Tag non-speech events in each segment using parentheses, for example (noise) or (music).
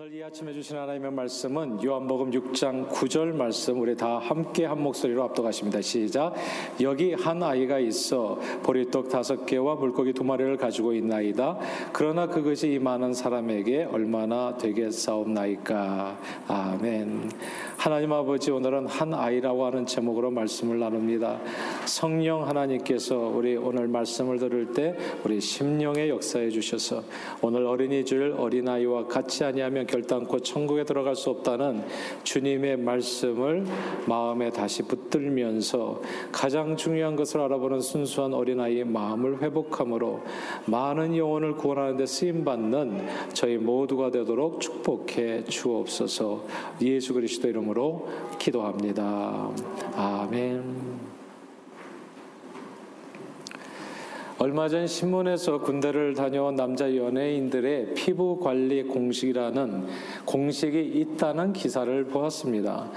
오늘 이 아침에 주신 하나님의 말씀은 요한복음 6장 9절 말씀 우리 다 함께 한 목소리로 압도하십니다. 시작. 여기 한 아이가 있어 보리떡 다섯 개와 물고기 두 마리를 가지고 있나이다. 그러나 그것이 이 많은 사람에게 얼마나 되겠사옵나이까. 아멘. 하나님 아버지 오늘은 한 아이라고 하는 제목으로 말씀을 나눕니다. 성령 하나님께서 우리 오늘 말씀을 들을 때 우리 심령의 역사해 주셔서 오늘 어린이 줄 어린아이와 같이 아니하면 결단코 천국에 들어갈 수 없다는 주님의 말씀을 마음에 다시 붙들면서 가장 중요한 것을 알아보는 순수한 어린아이의 마음을 회복함으로 많은 영혼을 구원하는 데 쓰임 받는 저희 모두가 되도록 축복해 주옵소서. 예수 그리스도 이름으로 기도합니다. 아멘. 얼마 전 신문에서 군대를 다녀온 남자 연예인들의 피부 관리 공식이라는 공식이 있다는 기사를 보았습니다.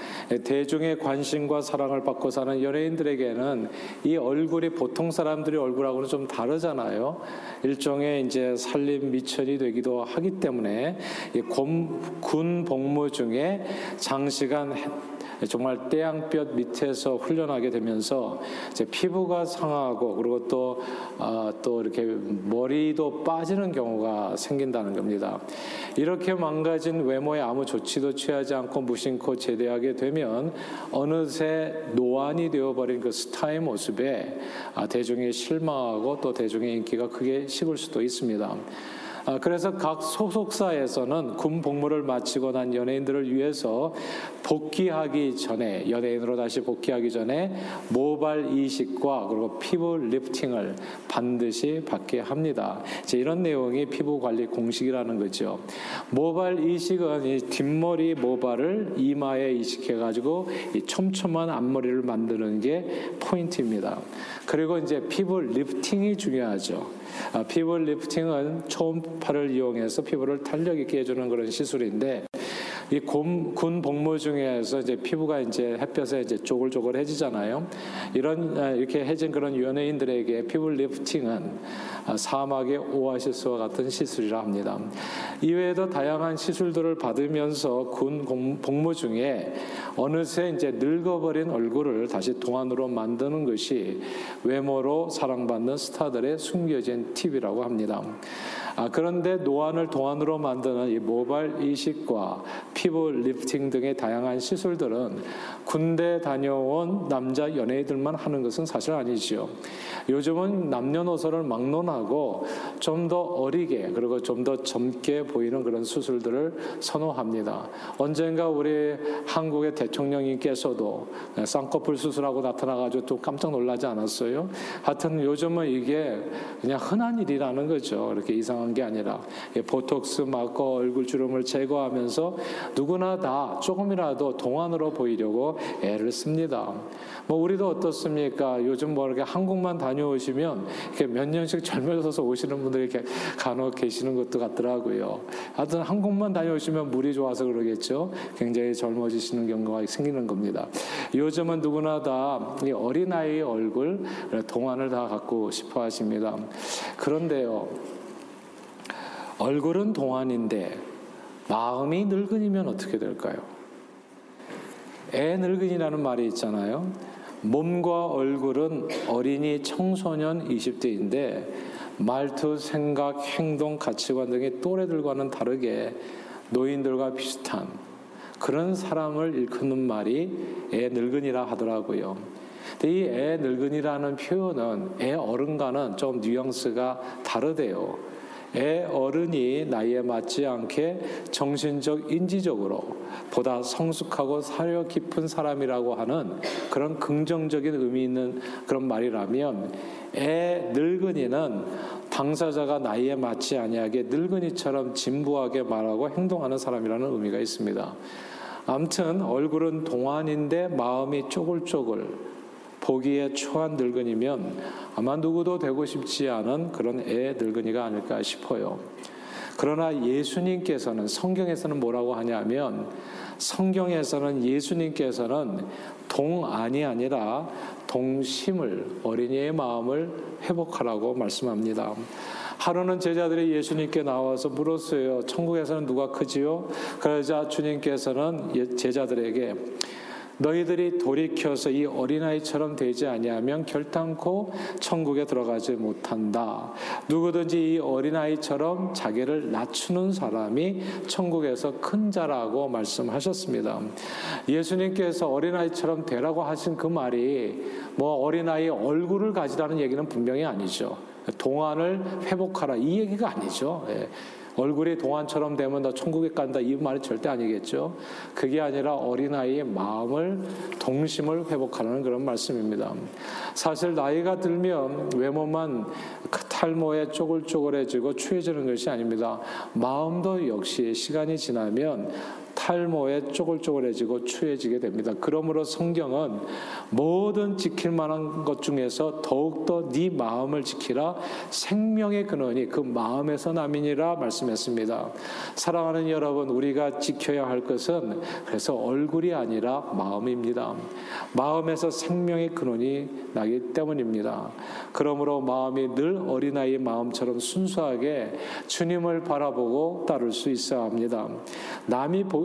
대중의 관심과 사랑을 받고 사는 연예인들에게는 이 얼굴이 보통 사람들의 얼굴하고는 좀 다르잖아요. 일종의 이제 살림 미천이 되기도 하기 때문에 군 복무 중에 장시간 정말 떼양볕 밑에서 훈련하게 되면서 이제 피부가 상하고 그리고 또, 어, 또 이렇게 머리도 빠지는 경우가 생긴다는 겁니다. 이렇게 망가진 외모에 아무 조치도 취하지 않고 무심코 제대하게 되면 어느새 노안이 되어버린 그 스타의 모습에 아, 대중이 실망하고 또 대중의 인기가 크게 식을 수도 있습니다. 아, 그래서 각 소속사에서는 군 복무를 마치고 난 연예인들을 위해서 복귀하기 전에 연예인으로 다시 복귀하기 전에 모발 이식과 그리고 피부 리프팅을 반드시 받게 합니다. 이런 내용이 피부 관리 공식이라는 거죠. 모발 이식은 이 뒷머리 모발을 이마에 이식해 가지고 이 촘촘한 앞머리를 만드는 게 포인트입니다. 그리고 이제 피부 리프팅이 중요하죠. 아, 피부 리프팅은 초음파를 이용해서 피부를 탄력 있게 해주는 그런 시술인데 이군 복무 중에서 이제 피부가 이제 햇볕에 이제 쪼글쪼글해지잖아요. 이런 아, 이렇게 해진 그런 연예인들에게 피부 리프팅은 아, 사막의 오아시스와 같은 시술이라 합니다. 이외에도 다양한 시술들을 받으면서 군 복무 중에 어느새 이제 늙어버린 얼굴을 다시 동안으로 만드는 것이 외모로 사랑받는 스타들의 숨겨진 팁이라고 합니다. 아, 그런데 노안을 동안으로 만드는 이 모발 이식과 피부 리프팅 등의 다양한 시술들은 군대 다녀온 남자 연예인들만 하는 것은 사실 아니지요. 요즘은 남녀노소를 막론하고 좀 더 어리게 그리고 좀 더 젊게 보이는 그런 수술들을 선호합니다. 언젠가 우리 한국의 대통령님께서도 쌍꺼풀 수술하고 나타나가지고 또 깜짝 놀라지 않았어요? 하여튼 요즘은 이게 그냥 흔한 일이라는 거죠. 이렇게 이상한 게 아니라 보톡스 맞고 얼굴 주름을 제거하면서 누구나 다 조금이라도 동안으로 보이려고 애를 씁니다. 뭐 우리도 어떻습니까? 요즘 뭐 이렇게 한국만 다녀오시면 이렇게 몇 년씩 젊어져서 오시는 분들이 이렇게 간혹 계시는 것도 같더라고요. 하여튼 한국만 다녀오시면 물이 좋아서 그러겠죠. 굉장히 젊어지시는 경우가 생기는 겁니다. 요즘은 누구나 다 어린아이의 얼굴, 동안을 다 갖고 싶어 하십니다. 그런데요. 얼굴은 동안인데 마음이 늙은이면 어떻게 될까요? 애 늙은이라는 말이 있잖아요. 몸과 얼굴은 어린이, 청소년, 20대인데 말투, 생각, 행동, 가치관 등의 또래들과는 다르게 노인들과 비슷한 그런 사람을 일컫는 말이 애 늙은이라 하더라고요. 근데 이 애 늙은이라는 표현은 애 어른과는 좀 뉘앙스가 다르대요. 애 어른이 나이에 맞지 않게 정신적 인지적으로 보다 성숙하고 사려 깊은 사람이라고 하는 그런 긍정적인 의미 있는 그런 말이라면 애 늙은이는 당사자가 나이에 맞지 아니하게 늙은이처럼 진부하게 말하고 행동하는 사람이라는 의미가 있습니다. 아무튼 얼굴은 동안인데 마음이 쪼글쪼글 보기에 초한 늙은이면 아마 누구도 되고 싶지 않은 그런 애 늙은이가 아닐까 싶어요. 그러나 예수님께서는 성경에서는 뭐라고 하냐면 성경에서는 예수님께서는 동안이 아니라 동심을 어린이의 마음을 회복하라고 말씀합니다. 하루는 제자들이 예수님께 나와서 물었어요. 천국에서는 누가 크지요? 그러자 주님께서는 예, 제자들에게 너희들이 돌이켜서 이 어린아이처럼 되지 아니하면 결단코 천국에 들어가지 못한다. 누구든지 이 어린아이처럼 자기를 낮추는 사람이 천국에서 큰 자라고 말씀하셨습니다. 예수님께서 어린아이처럼 되라고 하신 그 말이 뭐 어린아이의 얼굴을 가지라는 얘기는 분명히 아니죠. 동안을 회복하라 이 얘기가 아니죠. 예. 얼굴이 동안처럼 되면 너 천국에 간다 이 말이 절대 아니겠죠. 그게 아니라 어린아이의 마음을 동심을 회복하는 그런 말씀입니다. 사실 나이가 들면 외모만 그 탈모에 쪼글쪼글해지고 추해지는 것이 아닙니다. 마음도 역시 시간이 지나면 탈모에 쪼글쪼글해지고 추해지게 됩니다. 그러므로 성경은 모든 지킬 만한 것 중에서 더욱더 네 마음을 지키라 생명의 근원이 그 마음에서 남이니라 말씀했습니다. 사랑하는 여러분 우리가 지켜야 할 것은 그래서 얼굴이 아니라 마음입니다. 마음에서 생명의 근원이 나기 때문입니다. 그러므로 마음이 늘 어린아이의 마음처럼 순수하게 주님을 바라보고 따를 수 있어야 합니다. 남이 보,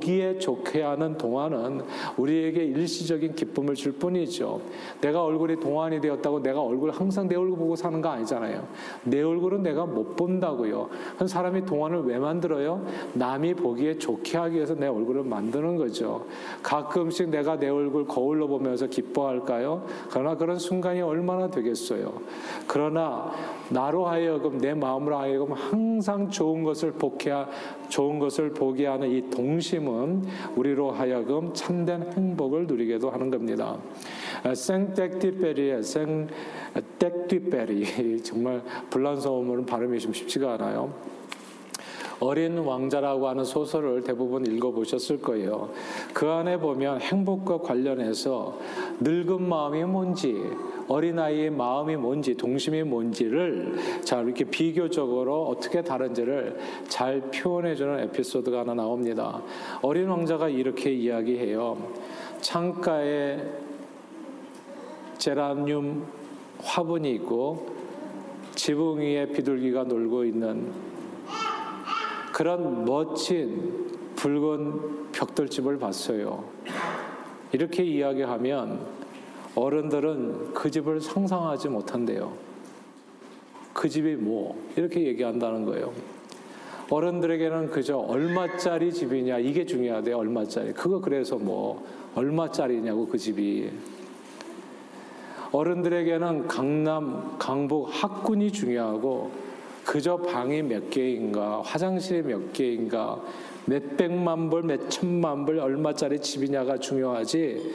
기에 좋게 하는 동안은 우리에게 일시적인 기쁨을 줄 뿐이죠. 내가 얼굴이 동안이 되었다고 내가 얼굴 항상 내 얼굴 보고 사는 거 아니잖아요. 내 얼굴은 내가 못 본다고요. 그 사람이 동안을 왜 만들어요? 남이 보기에 좋게 하기 위해서 내 얼굴을 만드는 거죠. 가끔씩 내가 내 얼굴 거울로 보면서 기뻐할까요? 그러나 그런 순간이 얼마나 되겠어요. 그러나 나로 하여금 내 마음으로 하여금 항상 좋은 것을 복해 좋은 것을 보게 하는 이 동심은 우리로 하여금 참된 행복을 누리게도 하는 겁니다. 생땡띠베리의 생땡띠베리 (laughs) 정말 불란서어문 발음이 좀 쉽지가 않아요. 어린 왕자라고 하는 소설을 대부분 읽어보셨을 거예요. 그 안에 보면 행복과 관련해서 늙은 마음이 뭔지, 어린아이의 마음이 뭔지, 동심이 뭔지를 자, 이렇게 비교적으로 어떻게 다른지를 잘 표현해주는 에피소드가 하나 나옵니다. 어린 왕자가 이렇게 이야기해요. 창가에 제라늄 화분이 있고 지붕 위에 비둘기가 놀고 있는 그런 멋진 붉은 벽돌집을 봤어요. 이렇게 이야기하면 어른들은 그 집을 상상하지 못한대요. 그 집이 뭐 이렇게 얘기한다는 거예요. 어른들에게는 그저 얼마짜리 집이냐 이게 중요하대요. 얼마짜리. 그거 그래서 뭐 얼마짜리냐고 그 집이. 어른들에게는 강남, 강북 학군이 중요하고 그저 방이 몇 개인가, 화장실이 몇 개인가, 몇 백만 불, 몇 천만 불 얼마짜리 집이냐가 중요하지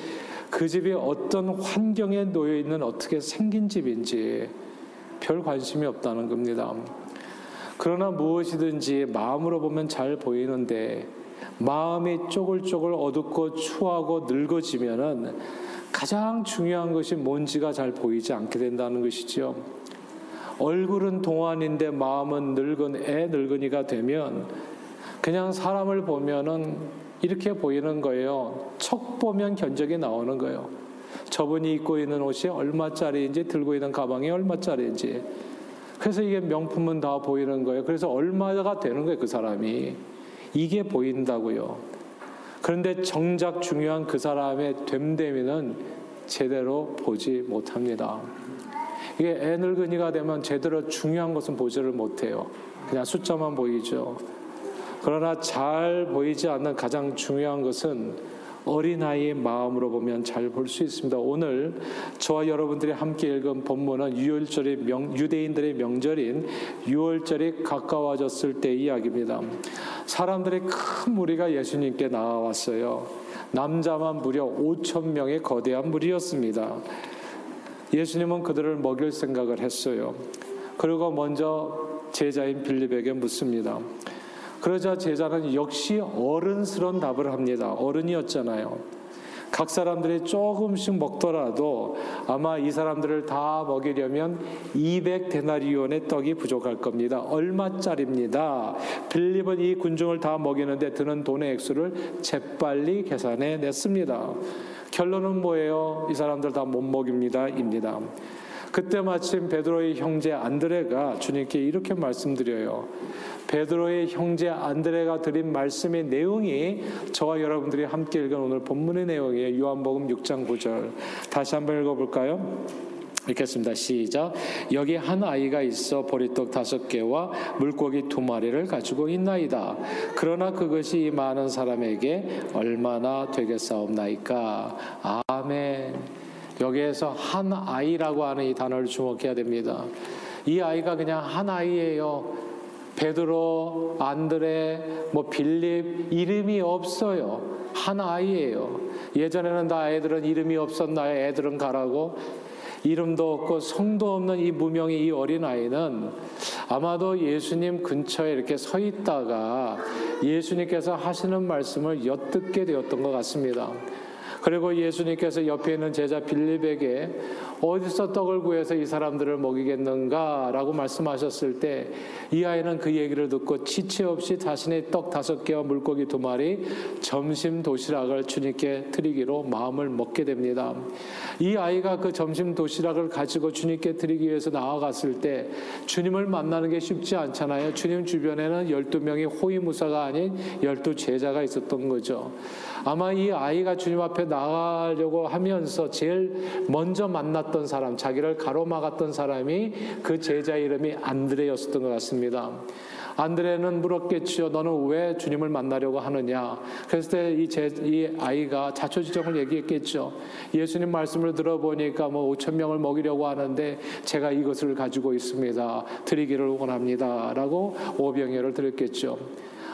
그 집이 어떤 환경에 놓여 있는 어떻게 생긴 집인지 별 관심이 없다는 겁니다. 그러나 무엇이든지 마음으로 보면 잘 보이는데 마음이 쪼글쪼글 어둡고 추하고 늙어지면은 가장 중요한 것이 뭔지가 잘 보이지 않게 된다는 것이지요. 얼굴은 동안인데 마음은 늙은 애 늙은이가 되면 그냥 사람을 보면은 이렇게 보이는 거예요. 척 보면 견적이 나오는 거예요. 저분이 입고 있는 옷이 얼마짜리인지 들고 있는 가방이 얼마짜리인지. 그래서 이게 명품은 다 보이는 거예요. 그래서 얼마가 되는 거예요, 그 사람이. 이게 보인다고요. 그런데 정작 중요한 그 사람의 됨됨이는 제대로 보지 못합니다. 이게 애 늙은이가 되면 제대로 중요한 것은 보지를 못해요. 그냥 숫자만 보이죠. 그러나 잘 보이지 않는 가장 중요한 것은 어린아이의 마음으로 보면 잘 볼 수 있습니다. 오늘 저와 여러분들이 함께 읽은 본문은 유월절의 명, 유대인들의 명절인 유월절이 가까워졌을 때 이야기입니다. 사람들의 큰 무리가 예수님께 나와왔어요. 남자만 무려 5천 명의 거대한 무리였습니다. 예수님은 그들을 먹일 생각을 했어요. 그리고 먼저 제자인 빌립에게 묻습니다. 그러자 제자는 역시 어른스러운 답을 합니다. 어른이었잖아요. 각 사람들이 조금씩 먹더라도 아마 이 사람들을 다 먹이려면 200데나리온의 떡이 부족할 겁니다. 얼마짜리입니다. 빌립은 이 군중을 다 먹이는데 드는 돈의 액수를 재빨리 계산해 냈습니다. 결론은 뭐예요? 이 사람들 다 못 먹입니다. 입니다. 그때 마침 베드로의 형제 안드레가 주님께 이렇게 말씀드려요. 베드로의 형제 안드레가 드린 말씀의 내용이 저와 여러분들이 함께 읽은 오늘 본문의 내용이에요. 요한복음 6장 9절. 다시 한번 읽어볼까요? 읽겠습니다. 시작. 여기 한 아이가 있어 보리떡 다섯 개와 물고기 두 마리를 가지고 있나이다. 그러나 그것이 많은 사람에게 얼마나 되겠사옵나이까. 아멘. 여기에서 한 아이라고 하는 이 단어를 주목해야 됩니다. 이 아이가 그냥 한 아이예요. 베드로, 안드레, 뭐 빌립 이름이 없어요. 한 아이예요. 예전에는 다 애들은 이름이 없었나요? 애들은 가라고. 이름도 없고 성도 없는 이 무명의 이 어린 아이는 아마도 예수님 근처에 이렇게 서 있다가 예수님께서 하시는 말씀을 엿듣게 되었던 것 같습니다. 그리고 예수님께서 옆에 있는 제자 빌립에게 어디서 떡을 구해서 이 사람들을 먹이겠는가라고 말씀하셨을 때 이 아이는 그 얘기를 듣고 지체 없이 자신의 떡 다섯 개와 물고기 두 마리 점심 도시락을 주님께 드리기로 마음을 먹게 됩니다. 이 아이가 그 점심 도시락을 가지고 주님께 드리기 위해서 나아갔을 때 주님을 만나는 게 쉽지 않잖아요. 주님 주변에는 12명의 호위무사가 아닌 12 제자가 있었던 거죠. 아마 이 아이가 주님 앞에 나가려고 하면서 제일 먼저 만났던 사람, 자기를 가로막았던 사람이 그 제자 이름이 안드레였었던 것 같습니다. 안드레는 물었겠지요. 너는 왜 주님을 만나려고 하느냐? 그랬을 때이 이 아이가 자초지종을 얘기했겠죠. 예수님 말씀을 들어보니까 뭐 5천 명을 먹이려고 하는데 제가 이것을 가지고 있습니다. 드리기를 원합니다라고 오병이어를 드렸겠죠.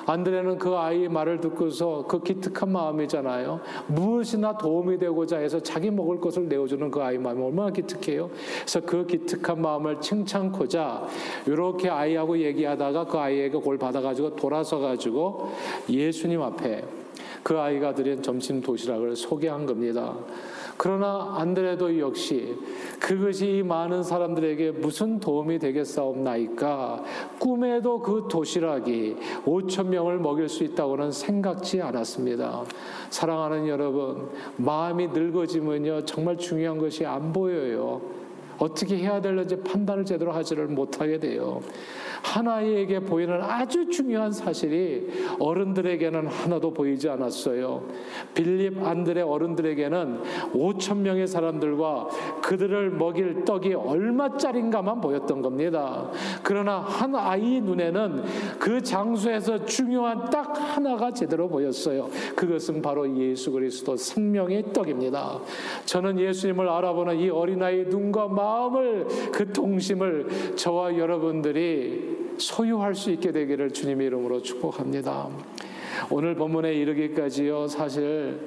안드레는 그 아이의 말을 듣고서 그 기특한 마음이잖아요. 무엇이나 도움이 되고자 해서 자기 먹을 것을 내어주는 그 아이 마음이 얼마나 기특해요. 그래서 그 기특한 마음을 칭찬코자 이렇게 아이하고 얘기하다가 그 아이에게 그걸 받아가지고 돌아서 가지고 예수님 앞에 그 아이가 드린 점심 도시락을 소개한 겁니다. 그러나 안드레도 역시 그것이 많은 사람들에게 무슨 도움이 되겠사옵나이까 꿈에도 그 도시락이 5천 명을 먹일 수 있다고는 생각지 않았습니다. 사랑하는 여러분, 마음이 늙어지면요 정말 중요한 것이 안 보여요. 어떻게 해야 될는지 판단을 제대로 하지를 못하게 돼요. 하나에게 보이는 아주 중요한 사실이 어른들에게는 하나도 보이지 않았어요. 빌립 안들의 어른들에게는 5천 명의 사람들과 그들을 먹일 떡이 얼마짜린가만 보였던 겁니다. 그러나 한 아이 눈에는 그 장소에서 중요한 딱 하나가 제대로 보였어요. 그것은 바로 예수 그리스도 생명의 떡입니다. 저는 예수님을 알아보는 이 어린아이의 눈과 마음을 그 동심을 저와 여러분들이 소유할 수 있게 되기를 주님의 이름으로 축복합니다. 오늘 본문에 이르기까지요, 사실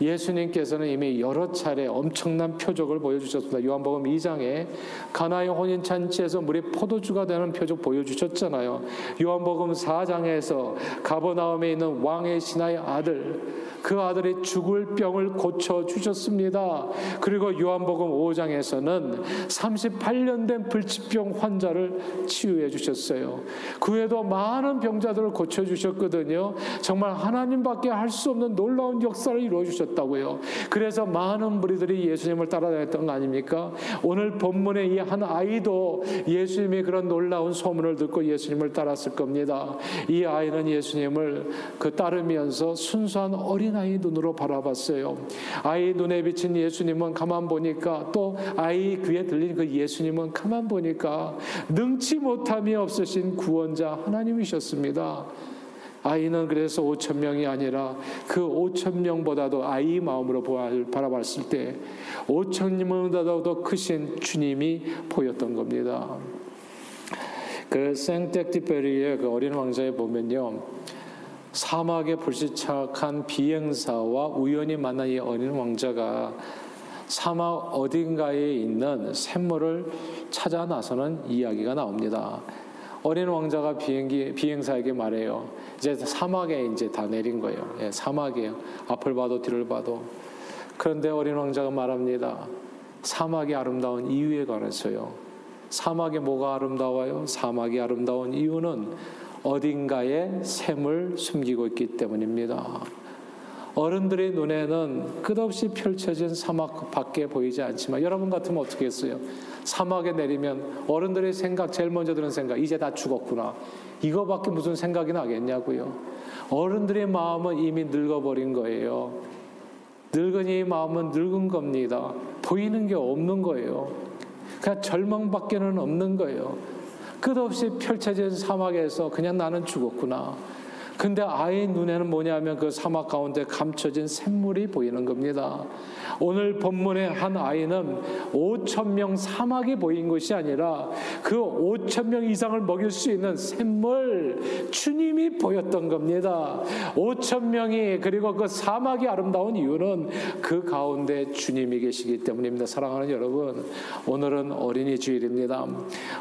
예수님께서는 이미 여러 차례 엄청난 표적을 보여주셨습니다. 요한복음 2장에 가나의 혼인 잔치에서 물이 포도주가 되는 표적 보여주셨잖아요. 요한복음 4장에서 가버나움에 있는 왕의 신하의 아들 그 아들이 죽을 병을 고쳐 주셨습니다. 그리고 요한복음 5장에서는 38년 된 불치병 환자를 치유해 주셨어요. 그 외에도 많은 병자들을 고쳐 주셨거든요. 정말 하나님밖에 할 수 없는 놀라운 역사를 이루어 주셨다고요. 그래서 많은 무리들이 예수님을 따라다녔던 거 아닙니까? 오늘 본문의 이 한 아이도 예수님의 그런 놀라운 소문을 듣고 예수님을 따랐을 겁니다. 이 아이는 예수님을 그 따르면서 순수한 어린 아이 눈으로 바라봤어요. 아이 눈에 비친 예수님은 가만 보니까 또 아이 귀에 들린 그 예수님은 가만 보니까 능치 못함이 없으신 구원자 하나님이셨습니다. 아이는 그래서 5천 명이 아니라 그 5천 명보다도 아이 마음으로 바라봤을 때 5천 명보다도 크신 주님이 보였던 겁니다. 그 생텍티페리의 그 어린 왕자에 보면요. 사막에 불시착한 비행사와 우연히 만난 이 어린 왕자가 사막 어딘가에 있는 샘물을 찾아 나서는 이야기가 나옵니다. 어린 왕자가 비행기 비행사에게 말해요. 이제 사막에 이제 다 내린 거예요. 예, 사막이에요. 앞을 봐도 뒤를 봐도. 그런데 어린 왕자가 말합니다. 사막이 아름다운 이유에 관해서요. 사막에 뭐가 아름다워요? 사막이 아름다운 이유는 어딘가에 샘을 숨기고 있기 때문입니다. 어른들의 눈에는 끝없이 펼쳐진 사막 밖에 보이지 않지만 여러분 같으면 어떻게 했어요? 사막에 내리면 어른들의 생각 제일 먼저 드는 생각 이제 다 죽었구나 이거밖에 무슨 생각이 나겠냐고요. 어른들의 마음은 이미 늙어버린 거예요. 늙은이 마음은 늙은 겁니다. 보이는 게 없는 거예요. 그냥 절망밖에는 없는 거예요. 끝없이 펼쳐진 사막에서 그냥 나는 죽었구나. 근데 아이의 눈에는 뭐냐면 그 사막 가운데 감춰진 샘물이 보이는 겁니다. 오늘 본문의 한 아이는 5천 명 사막이 보인 것이 아니라 그 5천 명 이상을 먹일 수 있는 샘물 주님이 보였던 겁니다. 5천 명이 그리고 그 사막이 아름다운 이유는 그 가운데 주님이 계시기 때문입니다. 사랑하는 여러분, 오늘은 어린이 주일입니다.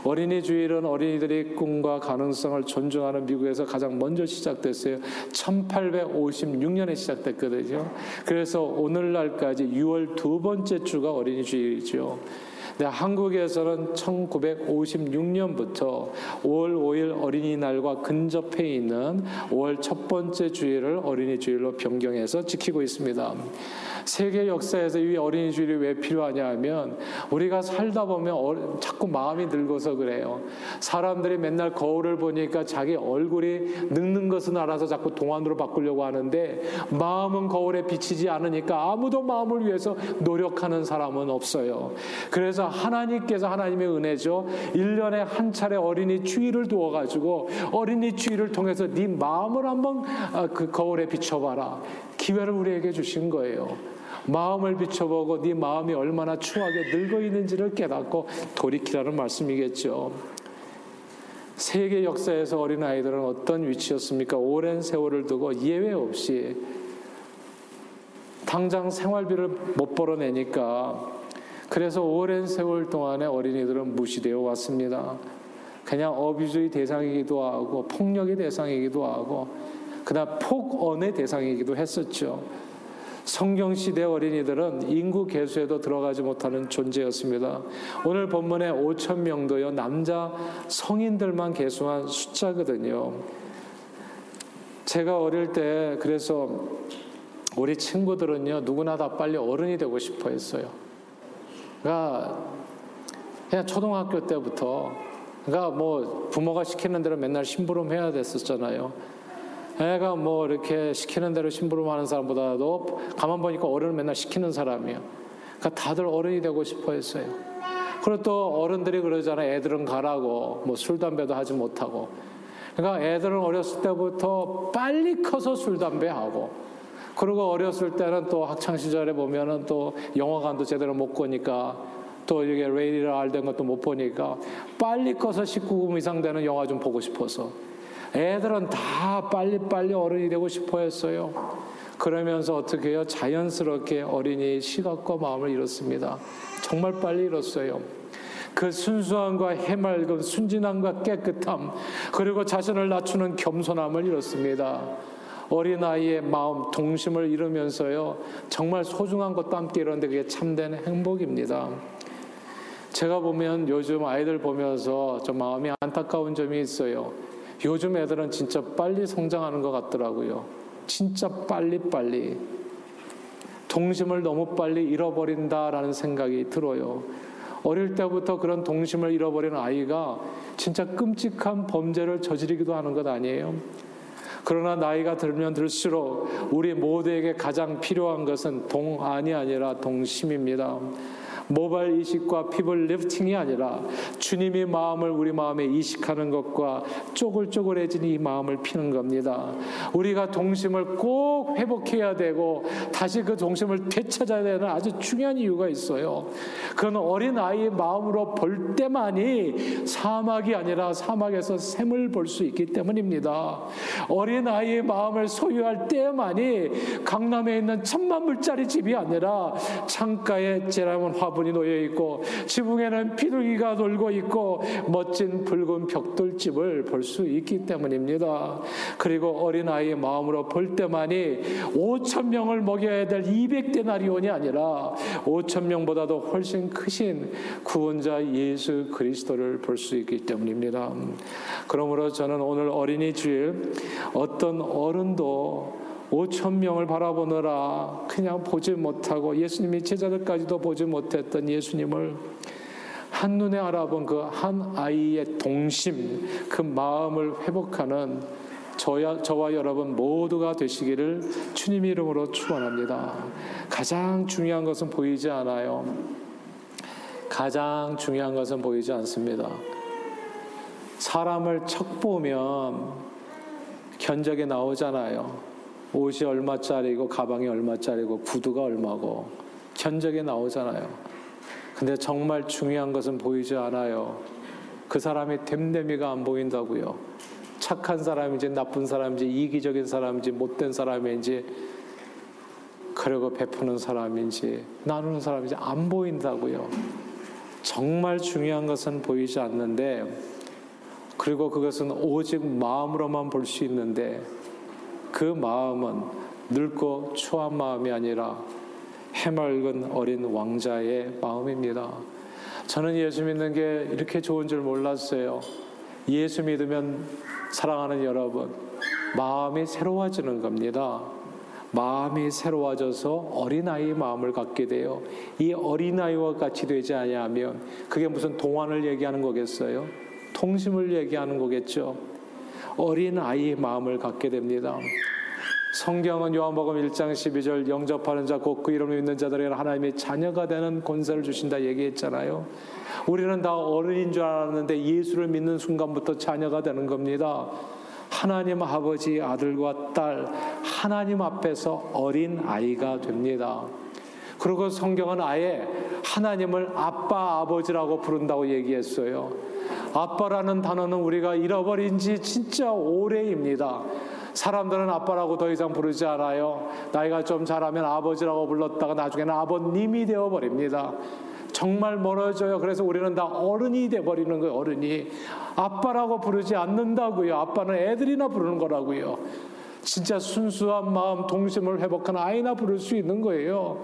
어린이 주일은 어린이들의 꿈과 가능성을 존중하는 미국에서 가장 먼저 시작 시작됐어요. 1856년에 시작됐거든요. 그래서 오늘날까지 6월 두 번째 주가 어린이 주일이죠. 네, 한국에서는 1956년부터 5월 5일 어린이날과 근접해 있는 5월 첫 번째 주일을 어린이 주일로 변경해서 지키고 있습니다. 세계 역사에서 이 어린이 주일이 왜 필요하냐 하면 우리가 살다 보면 자꾸 마음이 늙어서 그래요. 사람들이 맨날 거울을 보니까 자기 얼굴이 늙는 것은 알아서 자꾸 동안으로 바꾸려고 하는데 마음은 거울에 비치지 않으니까 아무도 마음을 위해서 노력하는 사람은 없어요. 그래서 하나님께서 하나님의 은혜죠. 1년에 한 차례 어린이 주일을 두어 가지고 어린이 주일을 통해서 네 마음을 한번 아, 그 거울에 비춰봐라. 기회를 우리에게 주신 거예요. 마음을 비춰보고 네 마음이 얼마나 추하게 늙어 있는지를 깨닫고 돌이키라는 말씀이겠죠. 세계 역사에서 어린 아이들은 어떤 위치였습니까? 오랜 세월을 두고 예외 없이 당장 생활비를 못 벌어내니까 그래서 오랜 세월 동안에 어린이들은 무시되어 왔습니다. 그냥 어비주의 대상이기도 하고 폭력의 대상이기도 하고 그다음 폭언의 대상이기도 했었죠. 성경 시대 어린이들은 인구 개수에도 들어가지 못하는 존재였습니다. 오늘 본문에 5천 명도요 남자 성인들만 개수한 숫자거든요. 제가 어릴 때 그래서 우리 친구들은요 누구나 다 빨리 어른이 되고 싶어 했어요. 그러니까 그냥 초등학교 때부터 그러니까 뭐 부모가 시키는 대로 맨날 심부름 해야 됐었잖아요. 애가 뭐 이렇게 시키는 대로 심부름하는 사람보다도 가만 보니까 어른을 맨날 시키는 사람이에요. 그러니까 다들 어른이 되고 싶어 했어요. 그리고 또 어른들이 그러잖아요. 애들은 가라고 뭐 술 담배도 하지 못하고. 그러니까 애들은 어렸을 때부터 빨리 커서 술 담배 하고. 그리고 어렸을 때는 또 학창 시절에 보면은 또 영화관도 제대로 못 보니까 또 이게 레이디를 알던 것도 못 보니까 빨리 커서 19금 이상 되는 영화 좀 보고 싶어서 애들은 다 빨리빨리 어른이 되고 싶어 했어요. 그러면서 어떻게 해요? 자연스럽게 어린이의 시각과 마음을 잃었습니다. 정말 빨리 잃었어요. 그 순수함과 해맑음, 순진함과 깨끗함, 그리고 자신을 낮추는 겸손함을 잃었습니다. 어린아이의 마음, 동심을 잃으면서요, 정말 소중한 것도 함께 잃었는데 그게 참된 행복입니다. 제가 보면 요즘 아이들 보면서 좀 마음이 안타까운 점이 있어요. 요즘 애들은 진짜 빨리 성장하는 것 같더라고요. 진짜 빨리빨리. 동심을 너무 빨리 잃어버린다라는 생각이 들어요. 어릴 때부터 그런 동심을 잃어버리는 아이가 진짜 끔찍한 범죄를 저지르기도 하는 것 아니에요? 그러나 나이가 들면 들수록 우리 모두에게 가장 필요한 것은 동안이 아니라 동심입니다. 모발 이식과 피부 리프팅이 아니라 주님의 마음을 우리 마음에 이식하는 것과 쪼글쪼글해진 이 마음을 피는 겁니다. 우리가 동심을 꼭 회복해야 되고 다시 그 동심을 되찾아야 되는 아주 중요한 이유가 있어요. 그건 어린 아이의 마음으로 볼 때만이 사막이 아니라 사막에서 샘을 볼 수 있기 때문입니다. 어린 아이의 마음을 소유할 때만이 강남에 있는 천만 불짜리 집이 아니라 창가에 제라몬 화 화분이 놓여 있고 지붕에는 비둘기가 돌고 있고 멋진 붉은 벽돌집을 볼 수 있기 때문입니다. 그리고 어린아이의 마음으로 볼 때만이 5천 명을 먹여야 될 200데나리온이 아니라 5천 명보다도 훨씬 크신 구원자 예수 그리스도를 볼 수 있기 때문입니다. 그러므로 저는 오늘 어린이 주일 어떤 어른도 5천 명을 바라보느라 그냥 보지 못하고 예수님이 제자들까지도 보지 못했던 예수님을 한눈에 알아본 그 한 아이의 동심, 그 마음을 회복하는 저야, 저와 여러분 모두가 되시기를 주님 이름으로 축원합니다. 가장 중요한 것은 보이지 않아요. 가장 중요한 것은 보이지 않습니다. 사람을 척 보면 견적이 나오잖아요. 옷이 얼마짜리고 가방이 얼마짜리고 구두가 얼마고 견적이 나오잖아요. 근데 정말 중요한 것은 보이지 않아요. 그 사람의 됨됨이가 안 보인다고요. 착한 사람인지 나쁜 사람인지 이기적인 사람인지 못된 사람인지 그리고 베푸는 사람인지 나누는 사람인지 안 보인다고요. 정말 중요한 것은 보이지 않는데 그리고 그것은 오직 마음으로만 볼 수 있는데 그 마음은 늙고 추한 마음이 아니라 해맑은 어린 왕자의 마음입니다. 저는 예수 믿는 게 이렇게 좋은 줄 몰랐어요. 예수 믿으면 사랑하는 여러분, 마음이 새로워지는 겁니다. 마음이 새로워져서 어린아이의 마음을 갖게 돼요. 이 어린아이와 같이 되지 아니하면 그게 무슨 동안을 얘기하는 거겠어요? 통심을 얘기하는 거겠죠. 어린 아이의 마음을 갖게 됩니다. 성경은 요한복음 1장 12절 영접하는 자 곧 그 이름을 믿는 자들에게 하나님의 자녀가 되는 권세를 주신다 얘기했잖아요. 우리는 다 어른인 줄 알았는데 예수를 믿는 순간부터 자녀가 되는 겁니다. 하나님 아버지 아들과 딸 하나님 앞에서 어린 아이가 됩니다. 그리고 성경은 아예 하나님을 아빠 아버지라고 부른다고 얘기했어요. 아빠라는 단어는 우리가 잃어버린 지 진짜 오래입니다. 사람들은 아빠라고 더 이상 부르지 않아요. 나이가 좀 자라면 아버지라고 불렀다가 나중에는 아버님이 되어버립니다. 정말 멀어져요. 그래서 우리는 다 어른이 돼버리는 거예요, 어른이. 아빠라고 부르지 않는다고요. 아빠는 애들이나 부르는 거라고요. 진짜 순수한 마음, 동심을 회복한 아이나 부를 수 있는 거예요.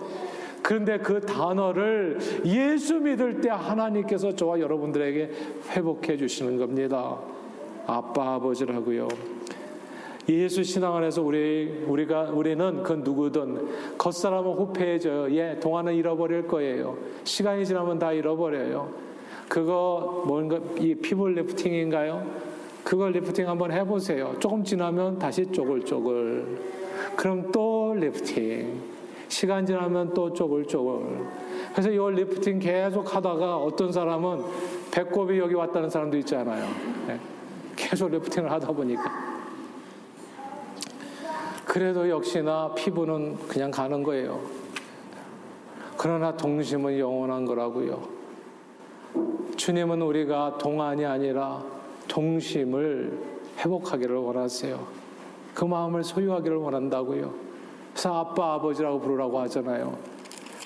그런데 그 단어를 예수 믿을 때 하나님께서 저와 여러분들에게 회복해 주시는 겁니다. 아빠, 아버지라고요. 예수 신앙 안에서 우리 우리가 우리는 그 누구든 겉사람은 후패해져요. 예, 동안은 잃어버릴 거예요. 시간이 지나면 다 잃어버려요. 그거 뭔가 이 피부 리프팅인가요? 그걸 리프팅 한번 해보세요. 조금 지나면 다시 쪼글쪼글. 그럼 또 리프팅. 시간 지나면 또 쪼글쪼글. 그래서 이 리프팅 계속 하다가 어떤 사람은 배꼽이 여기 왔다는 사람도 있잖아요. 예. 계속 리프팅을 하다 보니까. 그래도 역시나 피부는 그냥 가는 거예요. 그러나 동심은 영원한 거라고요. 주님은 우리가 동안이 아니라 동심을 회복하기를 원하세요. 그 마음을 소유하기를 원한다고요. 그래서 아빠, 아버지라고 부르라고 하잖아요.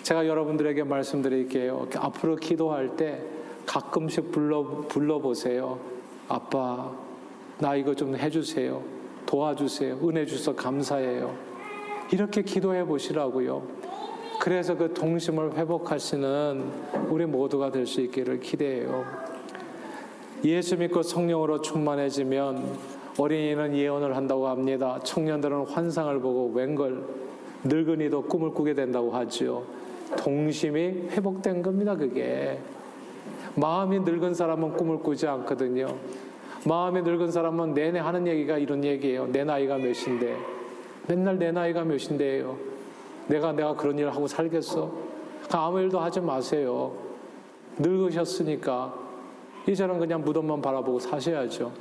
제가 여러분들에게 말씀드릴게요. 앞으로 기도할 때 가끔씩 불러, 불러보세요. 아빠, 나 이거 좀 해주세요. 도와주세요. 은혜 주셔서 감사해요. 이렇게 기도해 보시라고요. 그래서 그 동심을 회복하시는 우리 모두가 될 수 있기를 기대해요. 예수 믿고 성령으로 충만해지면 어린이는 예언을 한다고 합니다. 청년들은 환상을 보고 웬걸 늙은이도 꿈을 꾸게 된다고 하죠. 동심이 회복된 겁니다, 그게. 마음이 늙은 사람은 꿈을 꾸지 않거든요. 마음이 늙은 사람은 내내 하는 얘기가 이런 얘기예요. 내 나이가 몇인데. 맨날 내 나이가 몇인데요. 내가 내가 그런 일을 하고 살겠어? 아무 일도 하지 마세요. 늙으셨으니까 이제는 그냥 무덤만 바라보고 사셔야죠.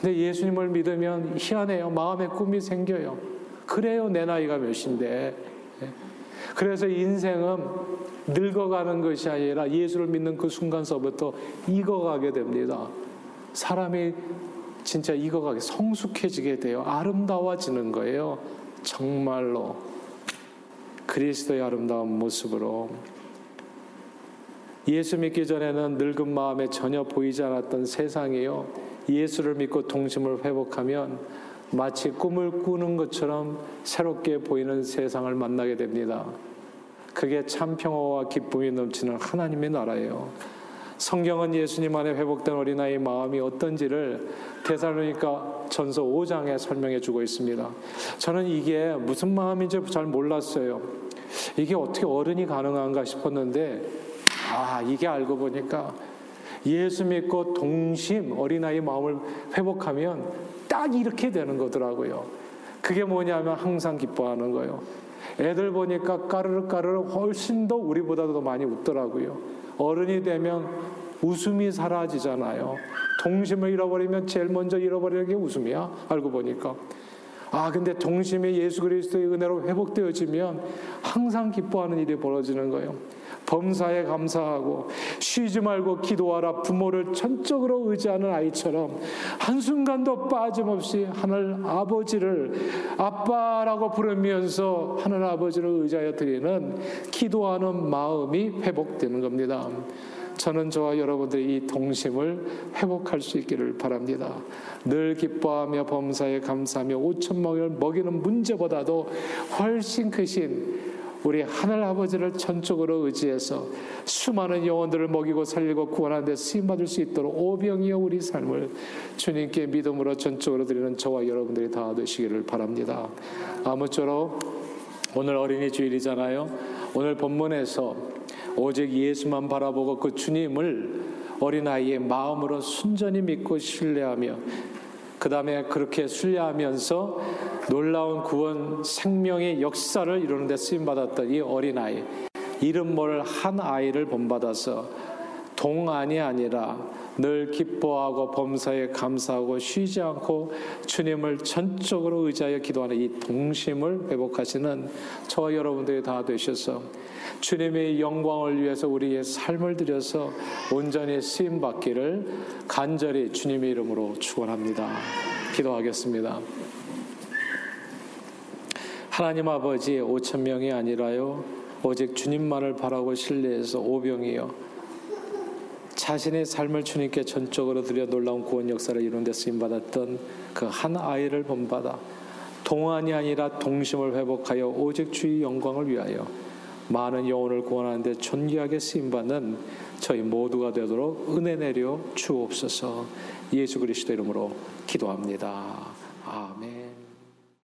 근데 예수님을 믿으면 희한해요. 마음에 꿈이 생겨요. 그래요. 내 나이가 몇인데. 그래서 인생은 늙어가는 것이 아니라 예수를 믿는 그 순간서부터 익어가게 됩니다. 사람이 진짜 익어가게 성숙해지게 돼요. 아름다워지는 거예요. 정말로 그리스도의 아름다운 모습으로 예수 믿기 전에는 늙은 마음에 전혀 보이지 않았던 세상이요. 예수를 믿고 동심을 회복하면 마치 꿈을 꾸는 것처럼 새롭게 보이는 세상을 만나게 됩니다. 그게 참 평화와 기쁨이 넘치는 하나님의 나라예요. 성경은 예수님 안에 회복된 어린아이의 마음이 어떤지를 데살로니가 전서 5장에 설명해 주고 있습니다. 저는 이게 무슨 마음인지 잘 몰랐어요. 이게 어떻게 어른이 가능한가 싶었는데, 아, 이게 알고 보니까 예수 믿고 동심 어린아이 마음을 회복하면 딱 이렇게 되는 거더라고요. 그게 뭐냐면 항상 기뻐하는 거예요. 애들 보니까 까르르 까르르 훨씬 더 우리보다도 많이 웃더라고요. 어른이 되면 웃음이 사라지잖아요. 동심을 잃어버리면 제일 먼저 잃어버리는 게 웃음이야. 알고 보니까. 아, 근데 동심이 예수 그리스도의 은혜로 회복되어지면 항상 기뻐하는 일이 벌어지는 거예요. 범사에 감사하고 쉬지 말고 기도하라 부모를 전적으로 의지하는 아이처럼 한순간도 빠짐없이 하늘 아버지를 아빠라고 부르면서 하늘 아버지를 의지하여 드리는 기도하는 마음이 회복되는 겁니다. 저는 저와 여러분들이 이 동심을 회복할 수 있기를 바랍니다. 늘 기뻐하며 범사에 감사하며 오천망을 먹이는 문제보다도 훨씬 크신 우리 하늘 아버지를 전적으로 의지해서 수많은 영혼들을 먹이고 살리고 구원하는 데 쓰임 받을 수 있도록 오병이어 우리 삶을 주님께 믿음으로 전적으로 드리는 저와 여러분들이 다 되시기를 바랍니다. 아무쪼록 오늘 어린이 주일이잖아요. 오늘 본문에서 오직 예수만 바라보고 그 주님을 어린아이의 마음으로 순전히 믿고 신뢰하며 그 다음에 그렇게 순례하면서 놀라운 구원 생명의 역사를 이루는 데 쓰임 받았던 이 어린 아이 이름 모를 한 아이를 본받아서 동안이 아니라 늘 기뻐하고 범사에 감사하고 쉬지 않고 주님을 전적으로 의지하여 기도하는 이 동심을 회복하시는 저와 여러분들이 다 되셔서 주님의 영광을 위해서 우리의 삶을 들여서 온전히 쓰임 받기를 간절히 주님의 이름으로 축원합니다. 기도하겠습니다. 하나님 아버지 5천 명이 아니라요 오직 주님만을 바라고 신뢰해서 오병이요 자신의 삶을 주님께 전적으로 드려 놀라운 구원 역사를 이룬 데 쓰임 받았던 그 한 아이를 본받아 동안이 아니라 동심을 회복하여 오직 주의 영광을 위하여 많은 영혼을 구원하는데 존귀하게 쓰임받는 저희 모두가 되도록 은혜 내려 주옵소서 예수 그리스도 이름으로 기도합니다. 아멘.